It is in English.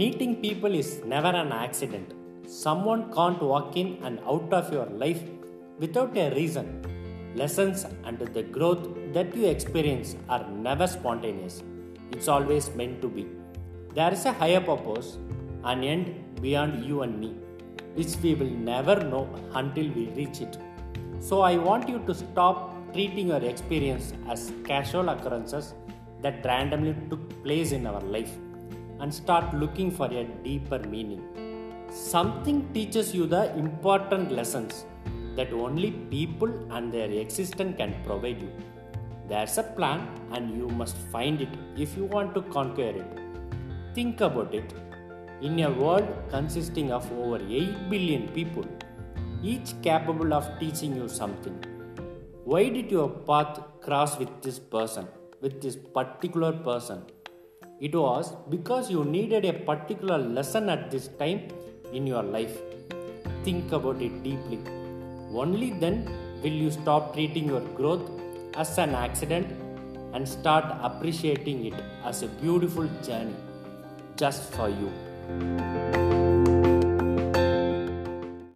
Meeting people is never an accident. Someone can't walk in and out of your life without a reason. Lessons and the growth that you experience are never spontaneous. It's always meant to be. There is a higher purpose, an end beyond you and me, which we will never know until we reach it. So I want you to stop treating your experience as casual occurrences that randomly took place in our life and start looking for a deeper meaning. Something teaches you the important lessons that only people and their existence can provide you. There's a plan, and you must find it if you want to conquer it. Think about it. In a world consisting of over 8 billion people, each capable of teaching you something, why did your path cross with this person, with this particular person? It was because you needed a particular lesson at this time in your life. Think about it deeply. Only then will you stop treating your growth as an accident and start appreciating it as a beautiful journey just for you.